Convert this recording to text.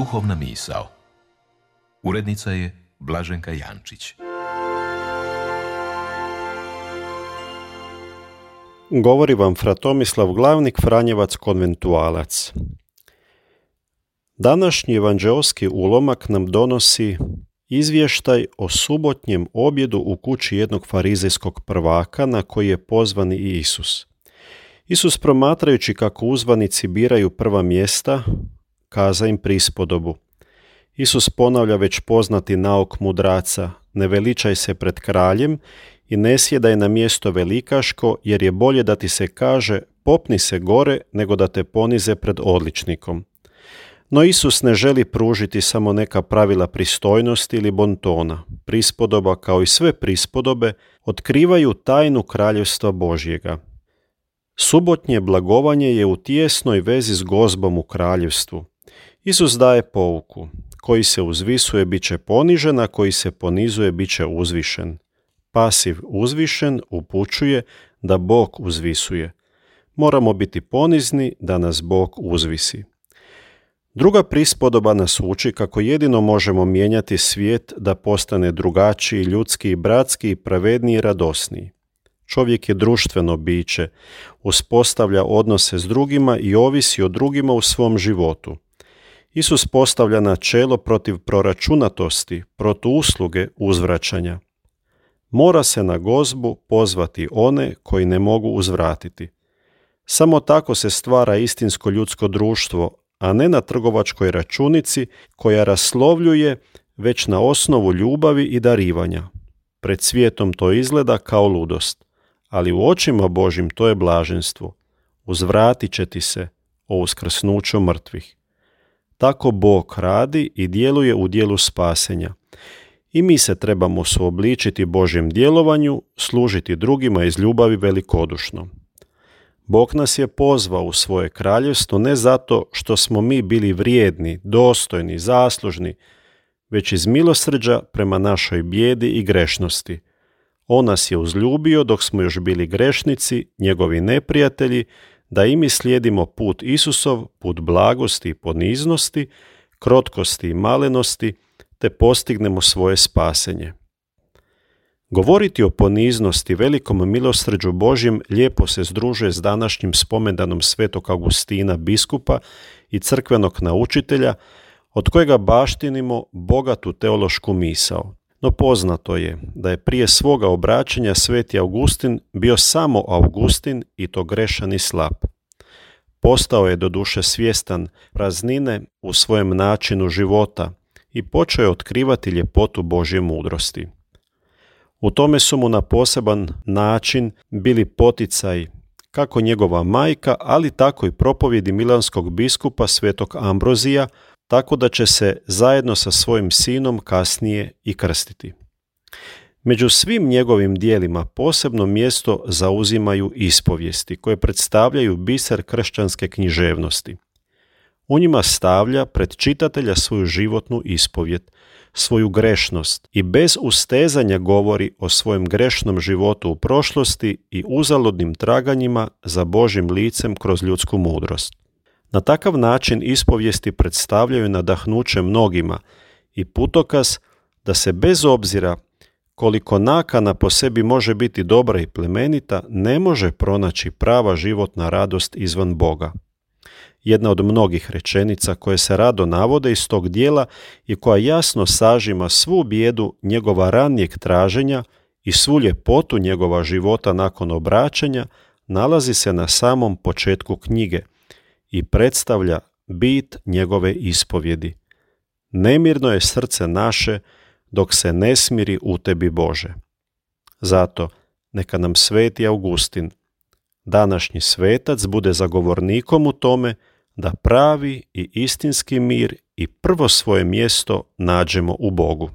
Duhovna misao. Urednica je Blaženka Jančić. Govori vam Fratomislav Glavnik, Franjevac konventualac. Današnji evanđeoski ulomak nam donosi izvještaj o subotnjem objedu u kući jednog farizejskog prvaka na koji je pozvan i Isus. Isus promatrajući kako uzvanici biraju prva mjesta, kaza im prispodobu. Isus ponavlja već poznati nauk mudraca, ne veličaj se pred kraljem i ne sjedaj na mjesto velikaško, jer je bolje da ti se kaže popni se gore nego da te ponize pred odličnikom. No Isus ne želi pružiti samo neka pravila pristojnosti ili bontona. Prispodoba kao i sve prispodobe otkrivaju tajnu kraljevstva Božjega. Subotnje blagovanje je u tijesnoj vezi s gozbom u kraljevstvu. Isus daje pouku. Koji se uzvisuje bit će ponižen, a koji se ponizuje bit će uzvišen. Pasiv uzvišen upućuje da Bog uzvisuje. Moramo biti ponizni da nas Bog uzvisi. Druga prispodoba nas uči kako jedino možemo mijenjati svijet da postane drugačiji, ljudski, bratski, pravedniji i radosniji. Čovjek je društveno biće, uspostavlja odnose s drugima i ovisi o drugima u svom životu. Isus postavlja načelo protiv proračunatosti, protu usluge uzvraćanja. Mora se na gozbu pozvati one koji ne mogu uzvratiti. Samo tako se stvara istinsko ljudsko društvo, a ne na trgovačkoj računici koja raslovljuje već na osnovu ljubavi i darivanja. Pred svijetom to izgleda kao ludost, ali u očima Božim to je blaženstvo. Uzvratit će ti se o uskrsnuću mrtvih. Tako Bog radi i djeluje u dijelu spasenja. I mi se trebamo suobličiti Božjem djelovanju, služiti drugima iz ljubavi velikodušno. Bog nas je pozvao u svoje kraljevstvo ne zato što smo mi bili vrijedni, dostojni, zaslužni, već iz milosrđa prema našoj bijedi i grešnosti. On nas je uzljubio dok smo još bili grešnici, njegovi neprijatelji, da i mi slijedimo put Isusov, put blagosti i poniznosti, krotkosti i malenosti, te postignemo svoje spasenje. Govoriti o poniznosti velikom milosrđu Božjem lijepo se združuje s današnjim spomendanom svetog Augustina biskupa i crkvenog naučitelja, od kojega baštinimo bogatu teološku misao. No poznato je da je prije svoga obraćanja sveti Augustin bio samo Augustin i to grešan i slab. Postao je doduše svjestan praznine u svojem načinu života i počeo je otkrivati ljepotu Božje mudrosti. U tome su mu na poseban način bili poticaj kako njegova majka, ali tako i propovjedi milanskog biskupa svetog Ambrozija, tako da će se zajedno sa svojim sinom kasnije i krstiti. Među svim njegovim dijelima posebno mjesto zauzimaju ispovijesti koje predstavljaju biser kršćanske književnosti. U njima stavlja pred čitatelja svoju životnu ispovjet, svoju grešnost i bez ustezanja govori o svojem grešnom životu u prošlosti i uzaludnim traganjima za Božim licem kroz ljudsku mudrost. Na takav način ispovijesti predstavljaju nadahnuće mnogima i putokaz da se bez obzira koliko nakana po sebi može biti dobra i plemenita, ne može pronaći prava životna radost izvan Boga. Jedna od mnogih rečenica koje se rado navode iz tog dijela i koja jasno sažima svu bijedu njegova ranijeg traženja i svu ljepotu njegova života nakon obraćanja, nalazi se na samom početku knjige i predstavlja bit njegove ispovjedi. Nemirno je srce naše dok se ne smiri u tebi Bože. Zato neka nam sveti Augustin, današnji svetac, bude zagovornikom u tome da pravi i istinski mir i prvo svoje mjesto nađemo u Bogu.